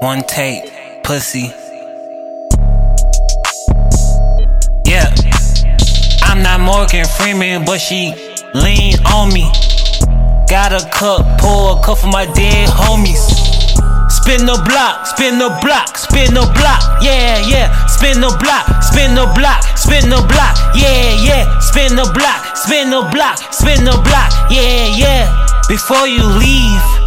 One tape, pussy. Yeah, I'm not Morgan Freeman, but she lean on me. Got a cup, pour a cup for my dead homies. Spin the block, spin the block, spin the block, yeah, yeah. Spin the block, spin the block, spin the block, yeah, yeah. Spin the block, spin the block, spin the block, yeah, yeah. Before you leave,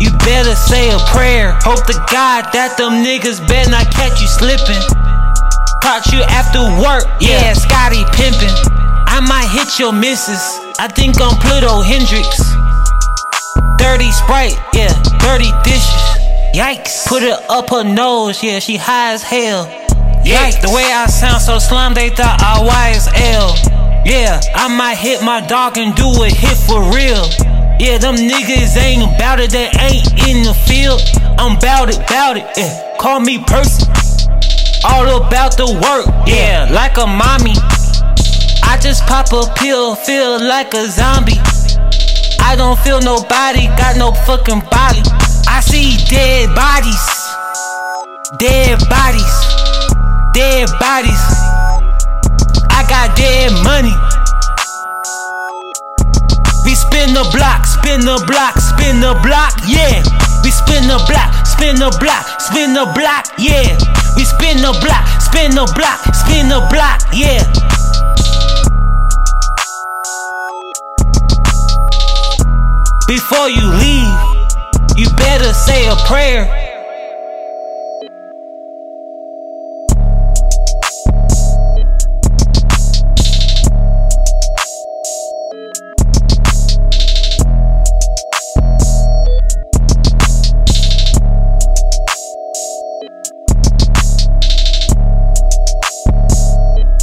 you better say a prayer. Hope to God that them niggas better not catch you slipping. Caught you after work, yeah, Scottie Pippen. I might hit your missus. I think I'm Pluto Hendrix. Dirty Sprite, yeah, dirty dishes. Yikes. Put it up her nose, yeah, she high as hell. Yikes. The way I sound so slum, they thought I was YSL. Yeah, I might hit my dog and do a hit for real. Yeah, them niggas ain't about it, they ain't in the field. I'm bout it, bout it, yeah. Call me person. All about the work, yeah, like a mommy. I just pop a pill, feel like a zombie. I don't feel nobody, got no fucking body. I see dead bodies, dead bodies, dead bodies. I got dead money. Spin the block, spin the block, spin the block, yeah. We spin the block, spin the block, spin the block, yeah. We spin the block, spin the block, spin the block, yeah. Before you leave, you better say a prayer.